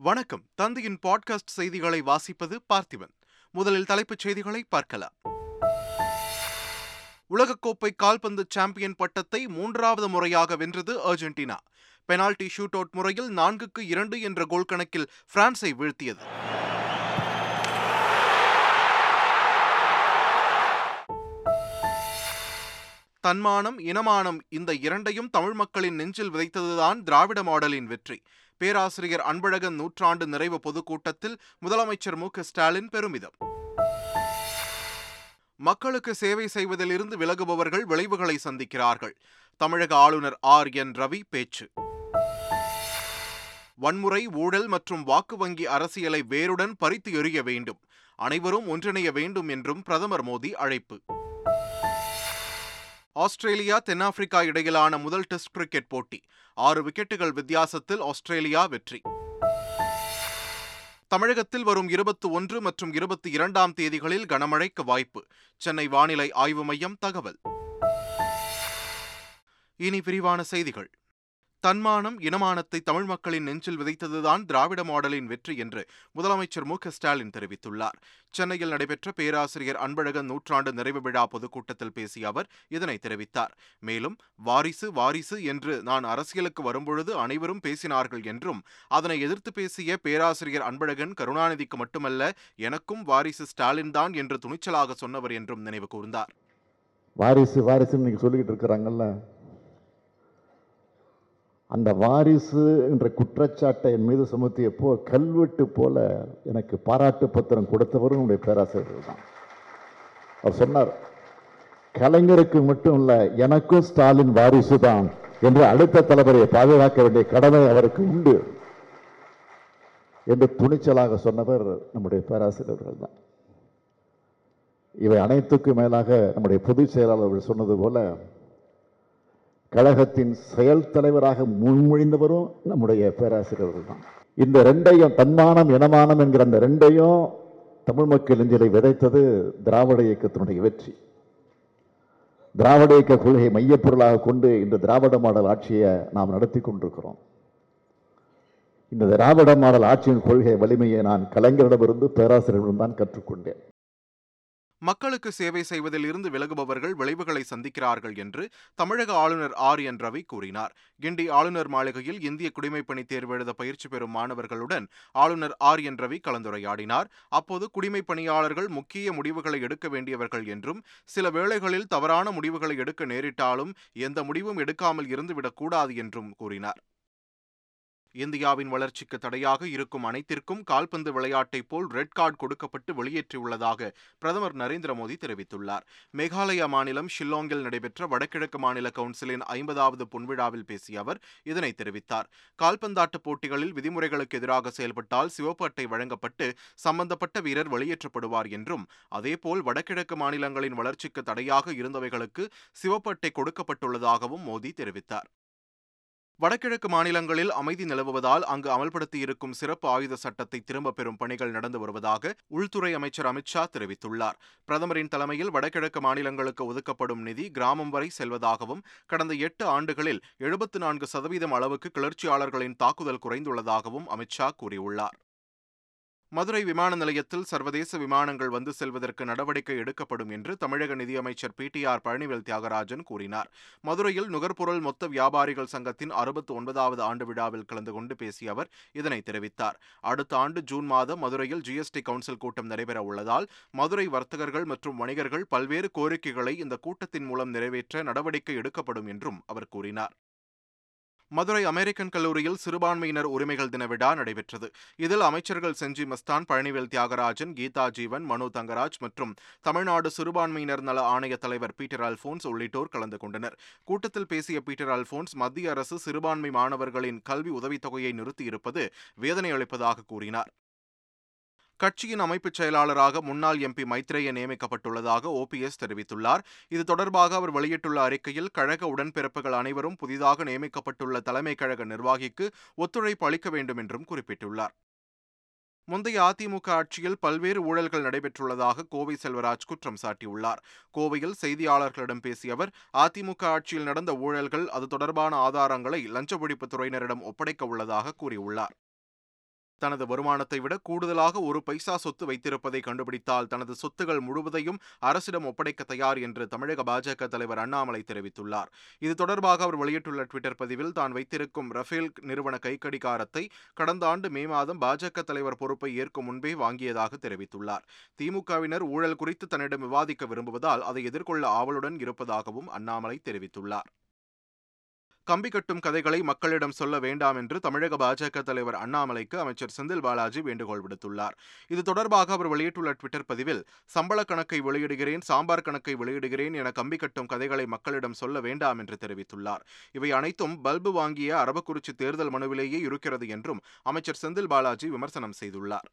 வணக்கம். தந்தையின் பாட்காஸ்ட் செய்திகளை வாசிப்பது பார்த்திபன். முதலில் தலைப்புச் செய்திகளை பார்க்கலாம். உலகக்கோப்பை கால்பந்து சாம்பியன் பட்டத்தை மூன்றாவது முறையாக வென்றது அர்ஜென்டினா. பெனால்டி ஷூட் அவுட் முறையில் நான்குக்கு இரண்டு என்ற கோல் கணக்கில் பிரான்ஸை வீழ்த்தியது. தன்மானம் இனமானம் இந்த இரண்டையும் தமிழ் மக்களின் நெஞ்சில் விதைத்ததுதான் திராவிட மாடலின் வெற்றி. பேராசிரியர் அன்பழகன் நூற்றாண்டு நிறைவு பொதுக்கூட்டத்தில் முதலமைச்சர் மு. ஸ்டாலின் பெருமிதம். மக்களுக்கு சேவை செய்வதிலிருந்து விலகுபவர்கள் விளைவுகளை சந்திக்கிறார்கள். தமிழக ஆளுநர் ஆர். என். ரவி பேச்சு. வன்முறை ஊழல் மற்றும் வாக்கு வங்கி அரசியலை வேருடன் பறித்து எறிய வேண்டும். அனைவரும் ஒன்றிணைய வேண்டும் என்றும் பிரதமர் மோடி அழைப்பு. ஆஸ்திரேலியா தென்னாப்பிரிக்கா இடையிலான முதல் டெஸ்ட் கிரிக்கெட் போட்டி. ஆறு விக்கெட்டுகள் வித்தியாசத்தில் ஆஸ்திரேலியா வெற்றி. தமிழகத்தில் வரும் இருபத்தி ஒன்று மற்றும் இருபத்தி இரண்டாம் தேதிகளில் கனமழைக்கு வாய்ப்பு. சென்னை வானிலை ஆய்வு மையம் தகவல். இனி விரிவான செய்திகள். தன்மானம் இனமானத்தை தமிழ் மக்களின் நெஞ்சில் விதைத்ததுதான் திராவிட மாடலின் வெற்றி என்று முதலமைச்சர் மு ஸ்டாலின் தெரிவித்துள்ளார். சென்னையில் நடைபெற்ற பேராசிரியர் அன்பழகன் நூற்றாண்டு நிறைவு விழா பொதுக்கூட்டத்தில் பேசிய அவர் இதனை தெரிவித்தார். மேலும் வாரிசு வாரிசு என்று நான் அரசியலுக்கு வரும்பொழுது அனைவரும் பேசினார்கள் என்றும் அதனை எதிர்த்து பேசிய பேராசிரியர் அன்பழகன் கருணாநிதிக்கு மட்டுமல்ல எனக்கும் வாரிசு ஸ்டாலின் தான் என்று துணிச்சலாக சொன்னவர் என்றும் நினைவு கூர்ந்தார். வாரிசு வாரிசுன்னு நீங்கள் சொல்லிக்கிட்டு இருக்கிறாங்கல்ல அந்த வாரிசு என்ற குற்றச்சாட்டை என் மீது சுமத்தியப்போ கல்வெட்டு போல எனக்கு பாராட்டு பத்திரம் கொடுத்தவரும் என்னுடைய பேராசிரியர் தான். அவர் சொன்னார் கலைஞருக்கு மட்டும் இல்லை எனக்கும் ஸ்டாலின் வாரிசு தான் என்று அடுத்த தலைவரை பாதுகாக்க வேண்டிய கடமை அவருக்கு உண்டு என்று துணிச்சலாக சொன்னவர் நம்முடைய பேராசிரியர்கள் தான். இவை அனைத்துக்கும் மேலாக நம்முடைய பொதுச் செயலாளர்கள் சொன்னது போல கழகத்தின் செயல் தலைவராக முன்மொழிந்தவரும் நம்முடைய பேராசிரியர்கள் தான் இந்த ரெண்டையும் தன்மானம் இனமானம் என்கிற அந்த ரெண்டையும் தமிழ் மக்கள் நெஞ்சிலை விதைத்தது திராவிட இயக்கத்தினுடைய வெற்றி. திராவிட இயக்க கொள்கையை மையப்பொருளாக கொண்டு இந்த திராவிட மாடல் ஆட்சியை நாம் நடத்தி கொண்டிருக்கிறோம். இந்த திராவிட மாடல் ஆட்சியின் கொள்கை வலிமையை நான் கலைஞரிடமிருந்து பேராசிரியரிடம் தான் கற்றுக்கொண்டேன். மக்களுக்கு சேவை செய்வதில் இருந்து விலகுபவர்கள் விளைவுகளை சந்திக்கிறார்கள் என்று தமிழக ஆளுநர் ஆர் என் ரவி கூறினார். கிண்டி ஆளுநர் மாளிகையில் இந்திய குடிமைப்பணி தேர்வு எழுத பயிற்சி பெறும் மாணவர்களுடன் ஆளுநர் ஆர் என் ரவி கலந்துரையாடினார். அப்போது குடிமைப் பணியாளர்கள் முக்கிய முடிவுகளை எடுக்க வேண்டியவர்கள் என்றும் சில வேளைகளில் தவறான முடிவுகளை எடுக்க நேரிட்டாலும் எந்த முடிவும் எடுக்காமல் இருந்துவிடக்கூடாது என்றும் கூறினார். இந்தியாவின் வளர்ச்சிக்கு தடையாக இருக்கும் அனைத்திற்கும் கால்பந்து விளையாட்டைப் போல் ரெட் கார்டு கொடுக்கப்பட்டு வெளியேற்றியுள்ளதாக பிரதமர் நரேந்திர மோடி தெரிவித்துள்ளார். மேகாலயா மாநிலம் ஷில்லாங்கில் நடைபெற்ற வடகிழக்கு மாநில கவுன்சிலின் ஐம்பதாவது பொன்விழாவில் பேசிய அவர் இதனை தெரிவித்தார். கால்பந்தாட்ட போட்டிகளில் விதிமுறைகளுக்கு எதிராக செயல்பட்டால் சிவப்பு அட்டை வழங்கப்பட்டு சம்பந்தப்பட்ட வீரர் வெளியேற்றப்படுவார் என்றும் அதேபோல் வடகிழக்கு மாநிலங்களின் வளர்ச்சிக்கு தடையாக இருந்தவைகளுக்கு சிவப்பு அட்டை கொடுக்கப்பட்டுள்ளதாகவும் மோடி தெரிவித்தார். வடகிழக்கு மாநிலங்களில் அமைதி நிலவுவதால் அங்கு அமல்படுத்தியிருக்கும் சிறப்பு ஆயுத சட்டத்தை திரும்பப் பெறும் பணிகள் நடந்து வருவதாக உள்துறை அமைச்சர் அமித்ஷா தெரிவித்துள்ளார். பிரதமரின் தலைமையில் வடகிழக்கு மாநிலங்களுக்கு ஒதுக்கப்படும் நிதி கிராமம் வரை செல்வதாகவும் கடந்த எட்டு ஆண்டுகளில் எழுபத்து நான்கு சதவீதம் அளவுக்கு கிளர்ச்சியாளர்களின் தாக்குதல் குறைந்துள்ளதாகவும் அமித்ஷா கூறியுள்ளார். மதுரை விமான நிலையத்தில் சர்வதேச விமானங்கள் வந்து செல்வதற்கு நடவடிக்கை எடுக்கப்படும் என்று தமிழக நிதியமைச்சர் P. T. R. Palanivel Thiagarajan கூறினார். மதுரையில் நுகர்பொருள் மொத்த வியாபாரிகள் சங்கத்தின் அறுபத்தி ஒன்பதாவது ஆண்டு விழாவில் கலந்து கொண்டு பேசிய அவர் இதனை தெரிவித்தார். அடுத்த ஆண்டு ஜூன் மாதம் மதுரையில் ஜிஎஸ்டி கவுன்சில் கூட்டம் நடைபெற உள்ளதால் மதுரை வர்த்தகர்கள் மற்றும் வணிகர்கள் பல்வேறு கோரிக்கைகளை இந்த கூட்டத்தின் மூலம் நிறைவேற்ற நடவடிக்கை எடுக்கப்படும் என்றும் அவர் கூறினார். மதுரை அமெரிக்கன் கல்லூரியில் சிறுபான்மையினர் உரிமைகள் தின விழா நடைபெற்றது. இதில் அமைச்சர்கள் செஞ்சி மஸ்தான் பழனிவேல் தியாகராஜன் கீதா ஜீவன் மனு தங்கராஜ் மற்றும் தமிழ்நாடு சிறுபான்மையினர் நல ஆணைய தலைவர் பீட்டர் அல்போன்ஸ் உள்ளிட்டோர் கலந்து கொண்டனர். கூட்டத்தில் பேசிய பீட்டர் அல்போன்ஸ் மத்திய அரசு சிறுபான்மை மாணவர்களின் கல்வி உதவித்தொகையை நிறுத்தியிருப்பது வேதனை அளிப்பதாக கூறினார். கட்சியின் அமைப்புச் செயலாளராக முன்னாள் எம்பி மைத்ரேய நியமிக்கப்பட்டுள்ளதாக ஓபிஎஸ் தெரிவித்துள்ளார். இது தொடர்பாக அவர் வெளியிட்டுள்ள அறிக்கையில் கழக உடன்பிறப்புகள் அனைவரும் புதிதாக நியமிக்கப்பட்டுள்ள தலைமை கழக நிர்வாகிக்கு ஒத்துழைப்பு அளிக்க வேண்டும் என்றும் குறிப்பிட்டுள்ளார். முந்தைய அதிமுக ஆட்சியில் பல்வேறு ஊழல்கள் நடைபெற்றுள்ளதாக கோவை செல்வராஜ் குற்றம் சாட்டியுள்ளார். கோவையில் செய்தியாளர்களிடம் பேசிய அவர் அதிமுக ஆட்சியில் நடந்த ஊழல்கள் அது தொடர்பான ஆதாரங்களை லஞ்ச ஒழிப்புத் துறையினரிடம் ஒப்படைக்க உள்ளதாக கூறியுள்ளார். தனது வருமானத்தை விட கூடுதலாக ஒரு பைசா சொத்து வைத்திருப்பதை கண்டுபிடித்தால் தனது சொத்துகள் முழுவதையும் அரசிடம் ஒப்படைக்க தயார் என்று தமிழக பாஜக தலைவர் அண்ணாமலை தெரிவித்துள்ளார். இது தொடர்பாக அவர் வெளியிட்டுள்ள ட்விட்டர் பதிவில் தான் வைத்திருக்கும் ரஃபேல் நிறுவன கைக்கடிகாரத்தை கடந்த ஆண்டு மே மாதம் பாஜக தலைவர் பொறுப்பை ஏற்கும் முன்பே வாங்கியதாக தெரிவித்துள்ளார். திமுகவினர் ஊழல் குறித்து தன்னிடம் விவாதிக்க விரும்புவதால் அதை எதிர்கொள்ள ஆவலுடன் இருப்பதாகவும் அண்ணாமலை தெரிவித்துள்ளார். கம்பி கட்டும் கதைகளை மக்களிடம் சொல்ல வேண்டாம் என்று தமிழக பாஜக தலைவர் அண்ணாமலைக்கு அமைச்சர் செந்தில் பாலாஜி வேண்டுகோள் விடுத்துள்ளார். இது தொடர்பாக அவர் வெளியிட்டுள்ள ட்விட்டர் பதிவில் சம்பள கணக்கை வெளியிடுகிறேன் சாம்பார் கணக்கை வெளியிடுகிறேன் என கம்பி கட்டும் கதைகளை மக்களிடம் சொல்ல வேண்டாம் என்று தெரிவித்துள்ளார். இவை அனைத்தும் பல்பு வாங்கிய அரவக்குறிச்சி தேர்தல் மனுவிலேயே இருக்கிறது என்றும் அமைச்சர் செந்தில் பாலாஜி விமர்சனம் செய்துள்ளார்.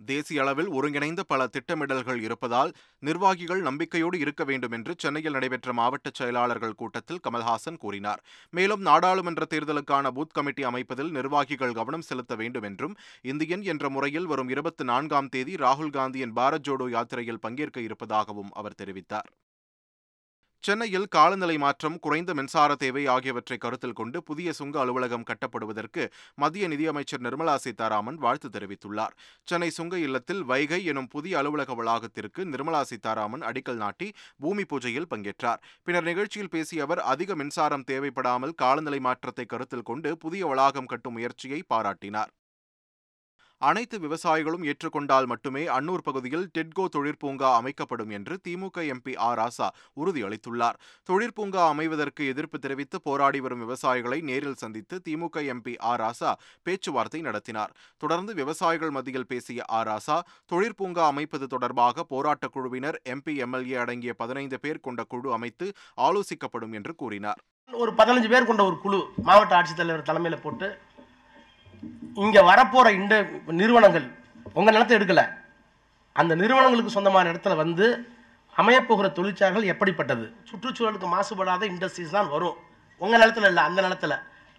தேசிய அளவில் ஒருங்கிணைந்த பல திட்டமிடல்கள் இருப்பதால் நிர்வாகிகள் நம்பிக்கையோடு இருக்க வேண்டும் என்று சென்னையில் நடைபெற்ற மாவட்ட செயலாளர்கள் கூட்டத்தில் கமல்ஹாசன் கூறினார். மேலும் நாடாளுமன்ற தேர்தலுக்கான பூத் கமிட்டி அமைப்பதில் நிர்வாகிகள் கவனம் செலுத்த வேண்டும் என்றும் இந்தியன் என்ற முறையில் வரும் இருபத்தி நான்காம் தேதி ராகுல் காந்தியின் பாரத் ஜோடோ யாத்திரையில் பங்கேற்க இருப்பதாகவும் அவர் தெரிவித்தார். சென்னையில் காலநிலை மாற்றம் குறைந்த மின்சார தேவை ஆகியவற்றை கருத்தில் கொண்டு புதிய சுங்க அலுவலகம் கட்டப்படுவதற்கு மத்திய நிதியமைச்சர் நிர்மலா சீதாராமன் வாழ்த்து தெரிவித்துள்ளார். சென்னை சுங்க இல்லத்தில் வைகை எனும் புதிய அலுவலக வளாகத்திற்கு நிர்மலா சீதாராமன் அடிக்கல் நாட்டி பூமி பூஜையில் பங்கேற்றார். பின்னர் நிகழ்ச்சியில் பேசிய அவர் அதிக மின்சாரம் தேவைப்படாமல் காலநிலை மாற்றத்தை கருத்தில் கொண்டு புதிய வளாகம் கட்டும் முயற்சியை பாராட்டினார். அனைத்து விவசாயிகளும் ஏற்றுக்கொண்டால் மட்டுமே அன்னூர் பகுதியில் டெட்கோ தொழிற்பூங்கா அமைக்கப்படும் என்று திமுக எம்பி ஆர் ராசா உறுதியளித்துள்ளார். தொழிற்பூங்கா அமைவதற்கு எதிர்ப்பு தெரிவித்து போராடி வரும் விவசாயிகளை நேரில் சந்தித்து திமுக எம்பி ஆர் ராசா பேச்சுவார்த்தை நடத்தினார். தொடர்ந்து விவசாயிகள் மத்தியில் பேசிய ஆர் ராசா தொழிற்பூங்கா அமைப்பது தொடர்பாக போராட்டக் குழுவினர் எம்பி எம்எல்ஏ அடங்கிய பதினைந்து பேர் கொண்ட குழு அமைத்து ஆலோசிக்கப்படும் என்று கூறினார். ஒரு பதினஞ்சு பேர் கொண்ட ஒரு குழு மாவட்ட ஆட்சித்தலைவர் தலைமையில் போட்டு இங்கே வரப்போகிற இந்த நிறுவனங்கள் உங்கள் நிலத்தை எடுக்கலை. அந்த நிறுவனங்களுக்கு சொந்தமான இடத்துல வந்து அமையப்போகிற தொழிற்சாலைகள் எப்படிப்பட்டது? சுற்றுச்சூழலுக்கு மாசுபடாத இண்டஸ்ட்ரீஸ் தான் வரும். உங்கள் நிலத்தில் இல்லை அந்த நிலத்தில்.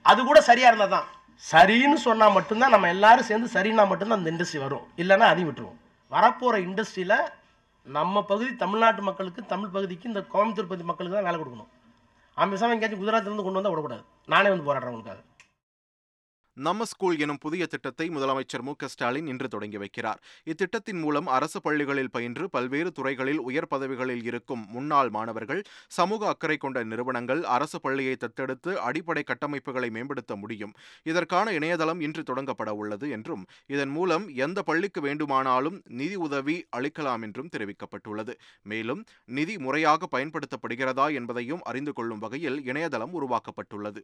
அது கூட சரியாக இருந்தால் தான். சரின்னு சொன்னால் மட்டும்தான் நம்ம எல்லாரும் சேர்ந்து சரின்னா மட்டும்தான் அந்த இண்டஸ்ட்ரி வரும். இல்லைன்னா அதையும் விட்டுருவோம் வரப்போகிற இண்டஸ்ட்ரியில் நம்ம பகுதி தமிழ்நாட்டு மக்களுக்கு தமிழ் பகுதிக்கு இந்த கோயம்புத்தூர் பகுதி மக்களுக்கு தான் வேலை கொடுக்கணும். அமைச்சா எங்கேயாச்சும் குஜராத்லேருந்து கொண்டு வந்தால் விடக்கூடாது. நானே வந்து போராடுறேன் உங்களுக்காக நம்ம ஸ்கூல் எனும் புதிய திட்டத்தை முதலமைச்சர் மு ஸ்டாலின் இன்று தொடங்கி வைக்கிறார். இத்திட்டத்தின் மூலம் அரசு பள்ளிகளில் பயின்று பல்வேறு துறைகளில் உயர் பதவிகளில் இருக்கும் முன்னாள் மாணவர்கள் சமூக அக்கறை கொண்ட நிறுவனங்கள் அரசு பள்ளியை தத்தெடுத்து அடிப்படை கட்டமைப்புகளை மேம்படுத்த முடியும். இதற்கான இணையதளம் இன்று தொடங்கப்பட உள்ளது என்றும் இதன் மூலம் எந்த பள்ளிக்கு வேண்டுமானாலும் நிதி உதவி அளிக்கலாம் என்றும் தெரிவிக்கப்பட்டுள்ளது. மேலும் நிதி முறையாக பயன்படுத்தப்படுகிறதா என்பதையும் அறிந்து கொள்ளும் வகையில் இணையதளம் உருவாக்கப்பட்டுள்ளது.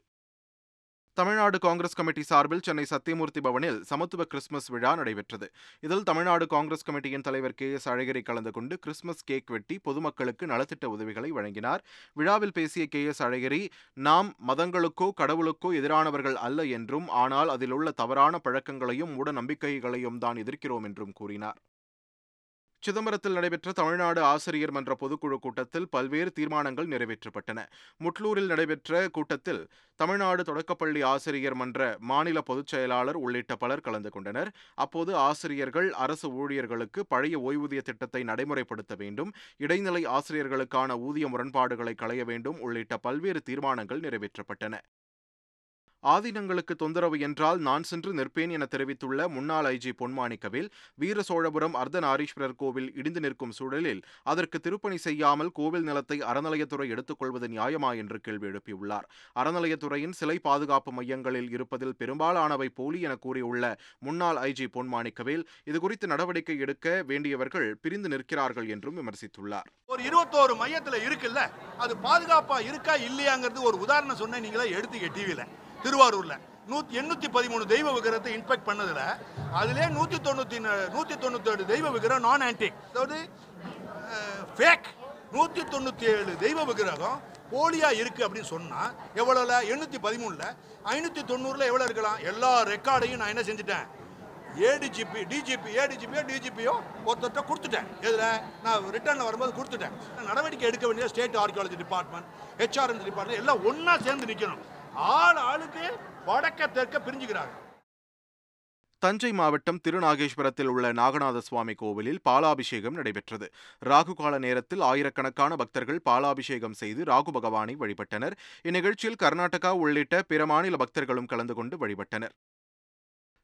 தமிழ்நாடு காங்கிரஸ் கமிட்டி சார்பில் சென்னை சத்தியமூர்த்தி பவனில் சமத்துவ கிறிஸ்துமஸ் விழா நடைபெற்றது. இதில் தமிழ்நாடு காங்கிரஸ் கமிட்டியின் தலைவர் கே எஸ் அழகிரி கலந்து கொண்டு கிறிஸ்துமஸ் கேக் வெட்டி பொதுமக்களுக்கு நலத்திட்ட உதவிகளை வழங்கினார். விழாவில் பேசிய கே எஸ் அழகிரி நாம் மதங்களுக்கோ கடவுளுக்கோ எதிரானவர்கள் அல்ல என்றும் ஆனால் அதில் உள்ள தவறான பழக்கங்களையும் மூட நம்பிக்கைகளையும் தான் எதிர்க்கிறோம் என்றும் கூறினார். சிதம்பரத்தில் நடைபெற்ற தமிழ்நாடு ஆசிரியர் மன்ற பொதுக்குழு கூட்டத்தில் பல்வேறு தீர்மானங்கள் நிறைவேற்றப்பட்டன. முட்லூரில் நடைபெற்ற கூட்டத்தில் தமிழ்நாடு தொடக்கப்பள்ளி ஆசிரியர் மன்ற மாநில பொதுச் செயலாளர் உள்ளிட்ட பலர் கலந்து கொண்டனர். அப்போது ஆசிரியர்கள் அரசு ஊழியர்களுக்கு பழைய ஓய்வூதிய திட்டத்தை நடைமுறைப்படுத்த வேண்டும் இடைநிலை ஆசிரியர்களுக்கான ஊதிய முரண்பாடுகளை களைய வேண்டும் உள்ளிட்ட பல்வேறு தீர்மானங்கள் நிறைவேற்றப்பட்டன. ஆதீனங்களுக்கு தொந்தரவு என்றால் நான் சென்று நிற்பேன் என தெரிவித்துள்ள முன்னாள் ஐஜி பொன்மாணிக்கவேல் வீர சோழபுரம் அர்த்தநாரீஸ்வரர் கோவில் இடிந்து நிற்கும் சூழலில் அதற்கு திருப்பணி செய்யாமல் கோவில் நிலத்தை அறநிலையத்துறை எடுத்துக்கொள்வது நியாயமா என்று கேள்வி எழுப்பியுள்ளார். அறநிலையத்துறையின் சிலை பாதுகாப்பு மையங்களில் இருப்பதில் பெரும்பாலானவை போலி என கூறியுள்ள முன்னாள் ஐஜி பொன்மாணிக்கவேல் இதுகுறித்து நடவடிக்கை எடுக்க வேண்டியவர்கள் பிரிந்து நிற்கிறார்கள் என்றும் விமர்சித்துள்ளார். ஒரு இருபத்தோரு மையத்தில் இருக்குல்ல? அது பாதுகாப்பா இருக்கா இல்லையாங்கிறது ஒரு உதாரணம் சொன்ன நீங்களே எடுத்துக்க டிவியில் திருவாரூரில். நூத்தி எண்ணூற்றி பதிமூணு தெய்வ விக்கிரத்தை இன்ஸ்பெக்ட் பண்ணதில் அதிலே நூற்றி தொண்ணூற்றி நூற்றி தொண்ணூத்தி தெய்வ விக்கிரம் நான் ஆன்டிக் அதாவது ஃபேக் நூற்றி தொண்ணூற்றி ஏழு தெய்வ விக்கிரகம் போலியாக இருக்கு அப்படின்னு சொன்னால் எவ்வளோல எண்ணூற்றி பதிமூணில். ஐநூற்றி தொண்ணூறில் எவ்வளோ இருக்கலாம்? எல்லா ரெக்கார்டையும் நான் என்ன செஞ்சுட்டேன்? ஏடிஜிபி டிஜிபி ஏடிஜிபியோ டிஜிபியோ ஒருத்தர்கிட்ட கொடுத்துட்டேன். இதில் நான் ரிட்டர்னில் வரும்போது கொடுத்துட்டேன். நடவடிக்கை எடுக்க வேண்டிய state archaeology department HRNC department எல்லாம் ஒன்றா சேர்ந்து நிற்கணும் ஆள் ஆளுக்கு வடக்க தெற்க பிரிஞ்சுக்கிறாங்க. தஞ்சை மாவட்டம் திருநாகேஸ்வரத்தில் உள்ள நாகநாத சுவாமி கோவிலில் பாலாபிஷேகம் நடைபெற்றது. ராகு கால நேரத்தில் ஆயிரக்கணக்கான பக்தர்கள் பாலாபிஷேகம் செய்து ராகு பகவானை வழிபட்டனர். இந்நிகழ்ச்சியில் கர்நாடகா உள்ளிட்ட பிற மாநில பக்தர்களும் கலந்து கொண்டு வழிபட்டனர்.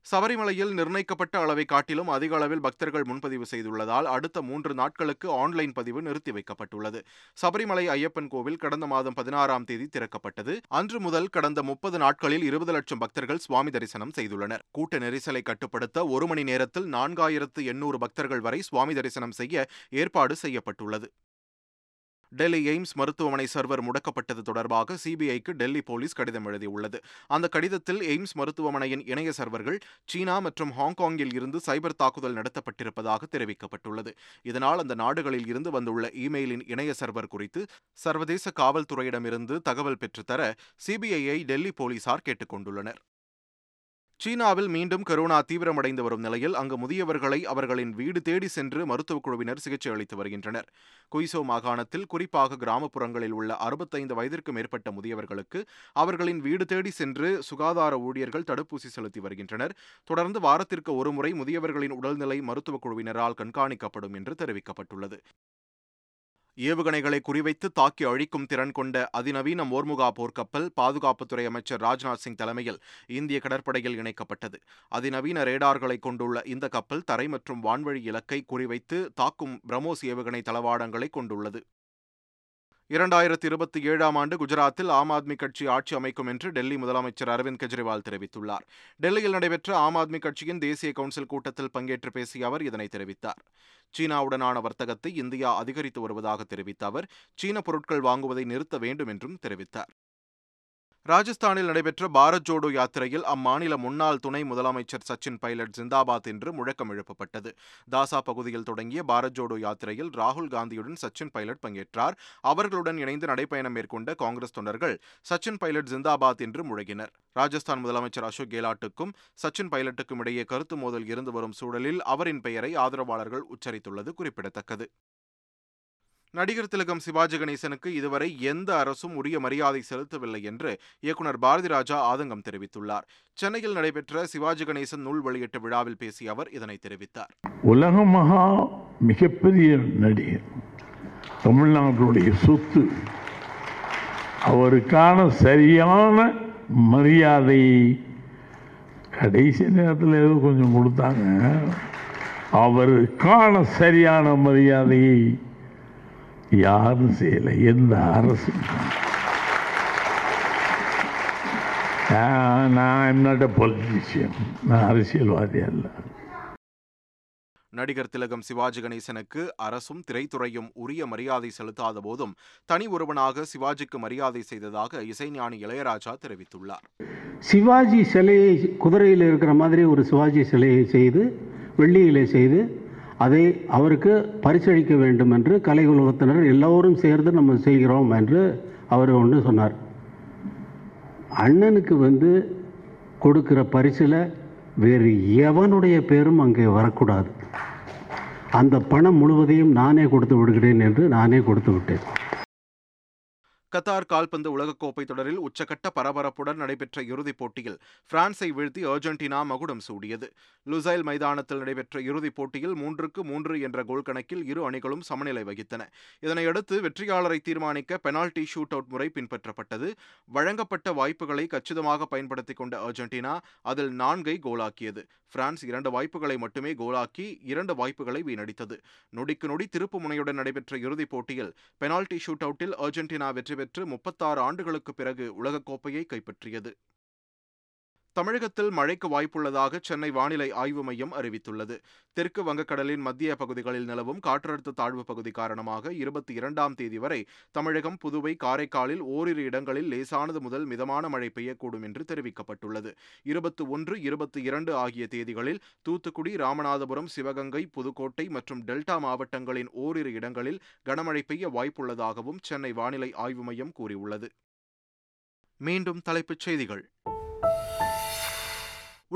சபரிமலையில் நிர்ணயிக்கப்பட்ட அளவை காட்டிலும் அதிக அளவில் பக்தர்கள் முன்பதிவு செய்துள்ளதால் அடுத்த மூன்று நாட்களுக்கு ஆன்லைன் பதிவு நிறுத்தி வைக்கப்பட்டுள்ளது. சபரிமலை ஐயப்பன் கோவில் கடந்த மாதம் பதினாறாம் தேதி திறக்கப்பட்டது. அன்று முதல் கடந்த முப்பது நாட்களில் இருபது லட்சம் பக்தர்கள் சுவாமி தரிசனம் செய்துள்ளனர். கூட்ட நெரிசலை கட்டுப்படுத்த ஒரு மணி நேரத்தில் நான்காயிரத்து எண்ணூறு பக்தர்கள் வரை சுவாமி தரிசனம் செய்ய ஏற்பாடு செய்யப்பட்டுள்ளது. டெல்லி எய்ம்ஸ் மருத்துவமனை சர்வர் முடக்கப்பட்டது தொடர்பாக சிபிஐக்கு டெல்லி போலீஸ் கடிதம் எழுதியுள்ளது. அந்த கடிதத்தில் எய்ம்ஸ் மருத்துவமனையின் இணைய சர்வர்கள் சீனா மற்றும் ஹாங்காங்கில் இருந்து சைபர் தாக்குதல் நடத்தப்பட்டிருப்பதாக தெரிவிக்கப்பட்டுள்ளது. இதனால் அந்த நாடுகளில் இருந்து வந்துள்ள இமெயிலின் இணைய சர்வர் குறித்து சர்வதேச காவல்துறையிடமிருந்து தகவல் பெற்றுத்தர சிபிஐயை டெல்லி போலீசார் கேட்டுக்கொண்டுள்ளனர். சீனாவில் மீண்டும் கரோனா தீவிரமடைந்து வரும் நிலையில் அங்கு முதியவர்களை அவர்களின் வீடு தேடி சென்று மருத்துவக் குழுவினர் சிகிச்சை அளித்து வருகின்றனர். குய்சோ மாகாணத்தில் குறிப்பாக கிராமப்புறங்களில் உள்ள அறுபத்தைந்து வயதிற்கு மேற்பட்ட முதியவர்களுக்கு அவர்களின் வீடு தேடி சென்று சுகாதார ஊழியர்கள் தடுப்பூசி செலுத்தி வருகின்றனர். தொடர்ந்து வாரத்திற்கு ஒருமுறை முதியவர்களின் உடல்நிலை மருத்துவக் குழுவினரால் கண்காணிக்கப்படும் என்று தெரிவிக்கப்பட்டுள்ளது. ஏவுகணைகளை குறிவைத்து தாக்கி அழிக்கும் திறன் கொண்ட அதிநவீன மோர்முகா போர்க்கப்பல் பாதுகாப்புத்துறை அமைச்சர் ராஜ்நாத் சிங் தலைமையில் இந்திய கடற்படையில் இணைக்கப்பட்டது. அதிநவீன ரேடார்களை கொண்டுள்ள இந்த கப்பல் தரை மற்றும் வான்வழி இலக்கை குறிவைத்து தாக்கும் பிரம்மோஸ் ஏவுகணை தளவாடங்களை கொண்டுள்ளது. இரண்டாயிரத்தி இருபத்தி ஏழாம் ஆண்டு குஜராத்தில் ஆம் ஆத்மி கட்சி ஆட்சி அமைக்கும் என்று டெல்லி முதலமைச்சர் அரவிந்த் கெஜ்ரிவால் தெரிவித்துள்ளார். டெல்லியில் நடைபெற்ற ஆம் ஆத்மி கட்சியின் தேசிய கவுன்சில் கூட்டத்தில் பங்கேற்று பேசிய அவர் இதனை தெரிவித்தார். சீனாவுடனான வர்த்தகத்தை இந்தியா அதிகரித்து வருவதாக தெரிவித்த அவர் சீன பொருட்கள் வாங்குவதை நிறுத்த வேண்டும் என்றும் தெரிவித்தார். ராஜஸ்தானில் நடைபெற்ற பாரத் ஜோடோ யாத்திரையில் அம்மாநில முன்னாள் துணை முதலமைச்சர் சச்சின் பைலட் ஜிந்தாபாத் என்று முழக்கம் எழுப்பப்பட்டது. தாசா பகுதியில் தொடங்கிய பாரத் ஜோடோ யாத்திரையில் ராகுல் காந்தியுடன் சச்சின் பைலட் பங்கேற்றார். அவர்களுடன் இணைந்து நடைப்பயணம் மேற்கொண்ட காங்கிரஸ் தொண்டர்கள் சச்சின் பைலட் ஜிந்தாபாத் என்று முழங்கினர். ராஜஸ்தான் முதலமைச்சர் அசோக் கெலாட்டுக்கும் சச்சின் பைலட்டுக்கும் இடையே கருத்து மோதல் இருந்து வரும் சூழலில் அவரின் பெயரை ஆதரவாளர்கள் உச்சரித்துள்ளது குறிப்பிடத்தக்கது. நடிகர் திலகம் சிவாஜி கணேசனுக்கு இதுவரை எந்த அரசும் உரிய மரியாதை செலுத்தவில்லை என்று இயக்குனர் பாரதி ராஜா ஆதங்கம் தெரிவித்துள்ளார். சென்னையில் நடைபெற்ற சிவாஜி கணேசன் நூல் வெளியிட்ட விழாவில் பேசிய அவர் இதனை தெரிவித்தார். உலக மகா மிகப்பெரிய நடிகர். தமிழ்நாட்டுடைய சொத்து. அவருக்கான சரியான மரியாதையை கடைசி நேரத்தில் ஏதோ கொஞ்சம் கொடுத்தாங்க. அவருக்கான சரியான மரியாதையை யாரும் செய்யலை எந்த அரசும் நான் ஐம் நாட் அ பொலிட்டீஷியன் நான் அரசியல்வாதி அல்ல. நடிகர் திலகம் சிவாஜி கணேசனுக்கு அரசும் திரைத்துறையும் உரிய மரியாதை செலுத்தாத போதும் தனி ஒருவனாக சிவாஜிக்கு மரியாதை செய்ததாக இசைஞானி இளையராஜா தெரிவித்துள்ளார். சிவாஜி சிலையை குதிரையில் இருக்கிற மாதிரி ஒரு சிவாஜி சிலையை செய்து வெள்ளியிலே செய்து அதை அவருக்கு பரிசளிக்க வேண்டும் என்று கலை உலகத்தினர் எல்லோரும் சேர்ந்து நம்ம செய்கிறோம் என்று அவர் ஒன்று சொன்னார். அண்ணனுக்கு வந்து கொடுக்கிற பரிசில் வேறு எவனுடைய பேரும் அங்கே வரக்கூடாது. அந்த பணம் முழுவதையும் நானே கொடுத்து விடுகிறேன் என்று நானே கொடுத்து விட்டேன். கத்தார் கால்பந்து உலகக்கோப்பை தொடரில் உச்சகட்ட பரபரப்புடன் நடைபெற்ற இறுதிப் போட்டியில் பிரான்ஸை வீழ்த்தி அர்ஜென்டினா மகுடம் சூடியது. லுசைல் மைதானத்தில் நடைபெற்ற இறுதிப் போட்டியில் மூன்றுக்கு மூன்று என்ற கோல் கணக்கில் இரு அணிகளும் சமநிலை வகித்தன. இதனையடுத்து வெற்றியாளரை தீர்மானிக்க பெனால்டி ஷூட் அவுட் முறை பின்பற்றப்பட்டது. வழங்கப்பட்ட வாய்ப்புகளை கச்சிதமாக பயன்படுத்திக் கொண்ட அர்ஜென்டினா அதில் நான்கை கோலாக்கியது. பிரான்ஸ் இரண்டு வாய்ப்புகளை மட்டுமே கோலாக்கி இரண்டு வாய்ப்புகளை வீணடித்தது. நொடிக்கு நொடி திருப்பு முனையுடன் நடைபெற்ற இறுதிப் போட்டியில் பெனால்டி ஷூட் அவுட்டில் அர்ஜென்டினா வெற்றி பெற்று முப்பத்தாறு ஆண்டுகளுக்கு பிறகு உலகக்கோப்பையை கைப்பற்றியது. தமிழகத்தில் மழைக்கு வாய்ப்புள்ளதாக சென்னை வானிலை ஆய்வு மையம் அறிவித்துள்ளது. தெற்கு வங்கக்கடலின் மத்திய பகுதிகளில் நிலவும் காற்றழுத்த தாழ்வு பகுதி காரணமாக இருபத்தி இரண்டாம் தேதி வரை தமிழகம் புதுவை காரைக்காலில் ஓரிரு இடங்களில் லேசானது முதல் மிதமான மழை பெய்யக்கூடும் என்று தெரிவிக்கப்பட்டுள்ளது. இருபத்தி ஒன்று இருபத்தி இரண்டு ஆகிய தேதிகளில் தூத்துக்குடி ராமநாதபுரம் சிவகங்கை புதுக்கோட்டை மற்றும் டெல்டா மாவட்டங்களின் ஓரிரு இடங்களில் கனமழை பெய்ய வாய்ப்புள்ளதாகவும் சென்னை வானிலை ஆய்வு மையம் கூறியுள்ளது. மீண்டும் தலைப்புச் செய்திகள்.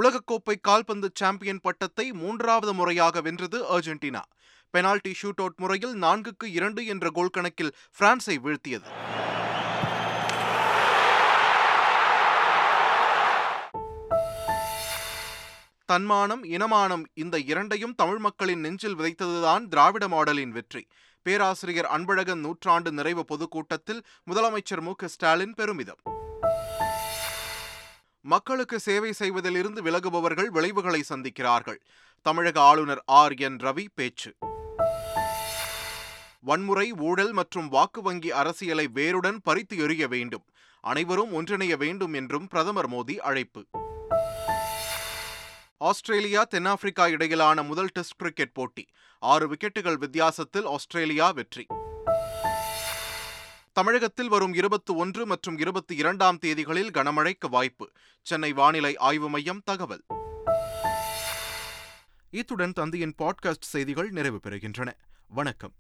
உலகக்கோப்பை கால்பந்து சாம்பியன் பட்டத்தை மூன்றாவது முறையாக வென்றது அர்ஜென்டினா. பெனால்டி ஷூட் அவுட் முறையில் நான்குக்கு இரண்டு என்ற கோல் கணக்கில் பிரான்ஸை வீழ்த்தியது. தன்மானம் இனமானம் இந்த இரண்டையும் தமிழ் மக்களின் நெஞ்சில் விதைத்ததுதான் திராவிட மாடலின் வெற்றி. பேராசிரியர் அன்பழகன் நூற்றாண்டு நிறைவு பொதுக்கூட்டத்தில் முதலமைச்சர் மு க ஸ்டாலின் பெருமிதம். மக்களுக்கு சேவை செய்வதிலிருந்து விலகுபவர்கள் விளைவுகளை சந்திக்கிறார்கள். தமிழக ஆளுநர் ஆர். என். ரவி பேச்சு. வன்முறை ஊழல் மற்றும் வாக்கு வங்கி அரசியலை வேருடன் பறித்து எறிய வேண்டும். அனைவரும் ஒன்றிணைய வேண்டும் என்றும் பிரதமர் மோடி அழைப்பு. ஆஸ்திரேலியா தென்னாப்பிரிக்கா இடையிலான முதல் டெஸ்ட் கிரிக்கெட் போட்டி. ஆறு விக்கெட்டுகள் வித்தியாசத்தில் ஆஸ்திரேலியா வெற்றி. தமிழகத்தில் வரும் இருபத்தி ஒன்று மற்றும் இருபத்தி இரண்டாம் தேதிகளில் கனமழைக்கு வாய்ப்பு. சென்னை வானிலை ஆய்வு மையம் தகவல். இத்துடன் தந்தையின் பாட்காஸ்ட் செய்திகள் நிறைவு பெறுகின்றன. வணக்கம்.